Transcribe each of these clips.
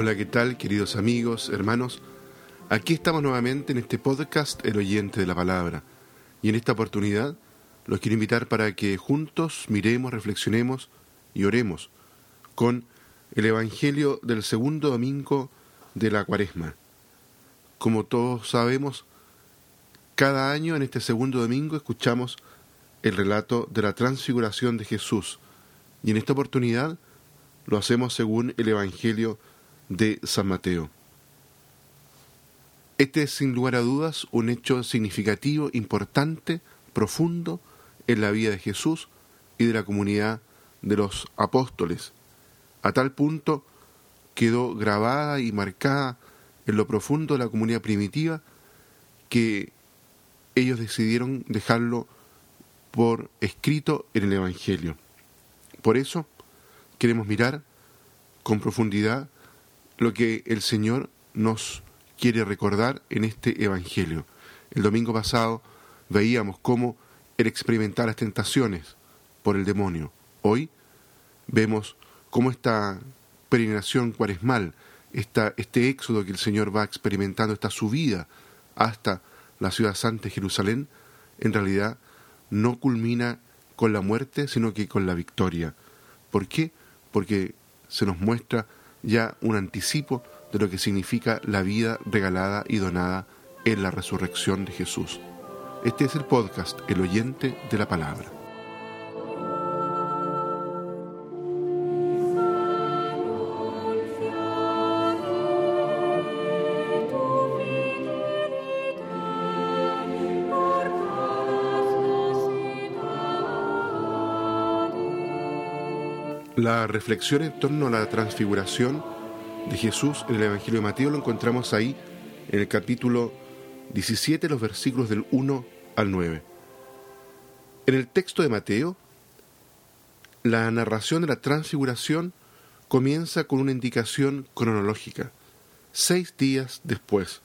Hola, ¿qué tal queridos amigos, hermanos? Aquí estamos nuevamente en este podcast El oyente de la palabra. Y en esta oportunidad los quiero invitar para que juntos miremos, reflexionemos y oremos con el Evangelio del segundo domingo de la cuaresma. Como todos sabemos, cada año en este segundo domingo escuchamos el relato de la transfiguración de Jesús y en esta oportunidad lo hacemos según el Evangelio de San Mateo. Este es sin lugar a dudas un hecho significativo, importante, profundo en la vida de Jesús y de la comunidad de los apóstoles. A tal punto quedó grabada y marcada en lo profundo de la comunidad primitiva que ellos decidieron dejarlo por escrito en el Evangelio. Por eso queremos mirar con profundidad lo que el Señor nos quiere recordar en este Evangelio. El domingo pasado veíamos cómo Él experimentar las tentaciones por el demonio. Hoy vemos cómo esta peregrinación cuaresmal, esta, este éxodo que el Señor va experimentando, esta subida hasta la ciudad santa de Jerusalén, en realidad no culmina con la muerte, sino que con la victoria. ¿Por qué? Porque se nos muestra ya un anticipo de lo que significa la vida regalada y donada en la resurrección de Jesús. Este es el podcast El oyente de la palabra. La reflexión en torno a la transfiguración de Jesús en el Evangelio de Mateo lo encontramos ahí en el capítulo 17, los versículos del 1 al 9. En el texto de Mateo, la narración de la transfiguración comienza con una indicación cronológica, seis días después,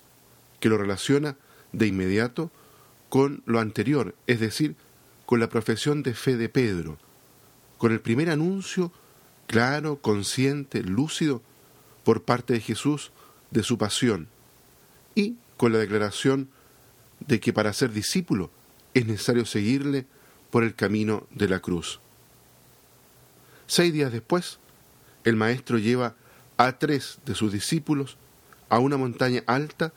que lo relaciona de inmediato con lo anterior, es decir, con la profesión de fe de Pedro, con el primer anuncio claro, consciente, lúcido por parte de Jesús de su pasión y con la declaración de que para ser discípulo es necesario seguirle por el camino de la cruz. Seis días después, el Maestro lleva a tres de sus discípulos a una montaña alta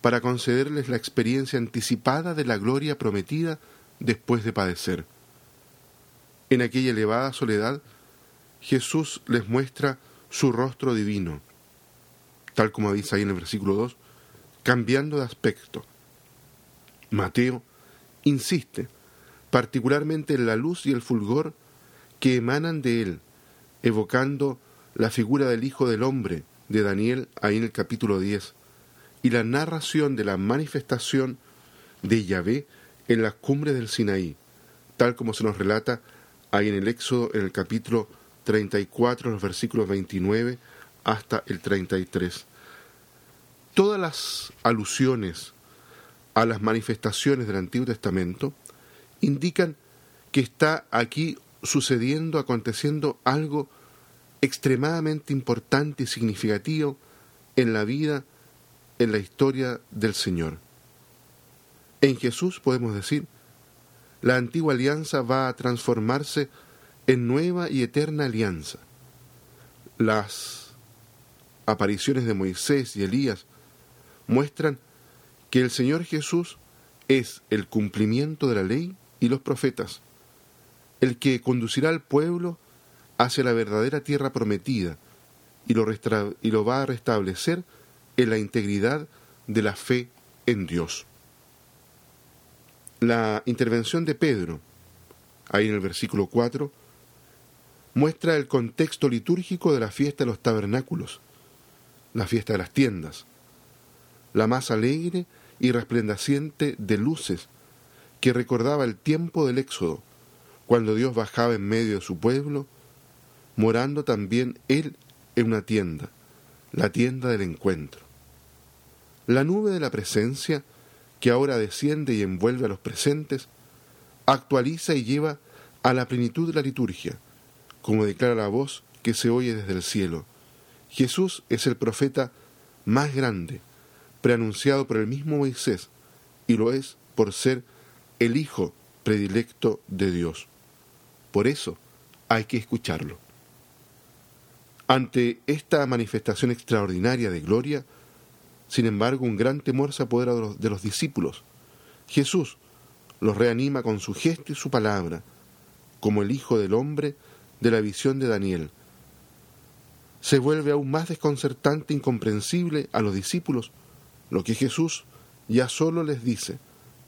para concederles la experiencia anticipada de la gloria prometida después de padecer. En aquella elevada soledad Jesús les muestra su rostro divino, tal como dice ahí en el versículo 2, cambiando de aspecto. Mateo insiste particularmente en la luz y el fulgor que emanan de él, evocando la figura del Hijo del Hombre de Daniel ahí en el capítulo 10, y la narración de la manifestación de Yahvé en las cumbres del Sinaí, tal como se nos relata ahí en el Éxodo en el capítulo 34, los versículos 29 hasta el 33. Todas las alusiones a las manifestaciones del Antiguo Testamento indican que está aquí sucediendo, aconteciendo algo extremadamente importante y significativo en la vida, en la historia del Señor. En Jesús podemos decir, la antigua alianza va a transformarse en nueva y eterna alianza. Las apariciones de Moisés y Elías muestran que el Señor Jesús es el cumplimiento de la ley y los profetas, el que conducirá al pueblo hacia la verdadera tierra prometida y lo, va a restablecer en la integridad de la fe en Dios. La intervención de Pedro, ahí en el versículo 4, muestra el contexto litúrgico de la fiesta de los tabernáculos, la fiesta de las tiendas, la más alegre y resplandeciente de luces que recordaba el tiempo del Éxodo, cuando Dios bajaba en medio de su pueblo, morando también Él en una tienda, la tienda del encuentro. La nube de la presencia, que ahora desciende y envuelve a los presentes, actualiza y lleva a la plenitud de la liturgia, como declara la voz que se oye desde el cielo. Jesús es el profeta más grande, preanunciado por el mismo Moisés, y lo es por ser el Hijo predilecto de Dios. Por eso hay que escucharlo. Ante esta manifestación extraordinaria de gloria, sin embargo, un gran temor se apodera de los, discípulos. Jesús los reanima con su gesto y su palabra, como el Hijo del Hombre de la visión de Daniel. Se vuelve aún más desconcertante e incomprensible a los discípulos lo que Jesús ya solo les dice,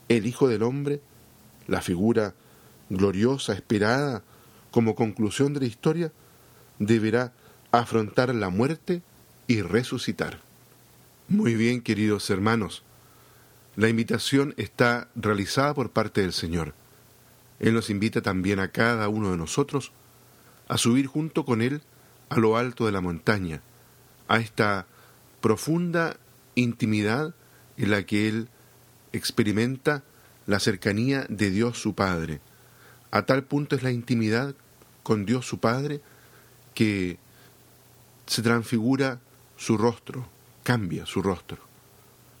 el Hijo del Hombre, la figura gloriosa, esperada como conclusión de la historia, deberá afrontar la muerte y resucitar. Muy bien, queridos hermanos, la invitación está realizada por parte del Señor. Él nos invita también a cada uno de nosotros a subir junto con Él a lo alto de la montaña, a esta profunda intimidad en la que Él experimenta la cercanía de Dios su Padre. A tal punto es la intimidad con Dios su Padre que se transfigura su rostro, cambia su rostro.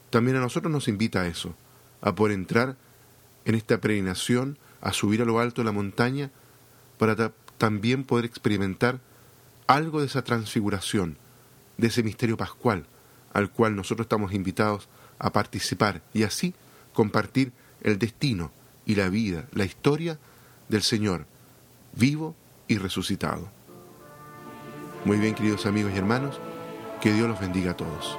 También a nosotros nos invita a eso, a poder entrar en esta peregrinación, a subir a lo alto de la montaña, para también poder experimentar algo de esa transfiguración, de ese misterio pascual al cual nosotros estamos invitados a participar y así compartir el destino y la vida, la historia del Señor, vivo y resucitado. Muy bien, queridos amigos y hermanos, que Dios los bendiga a todos.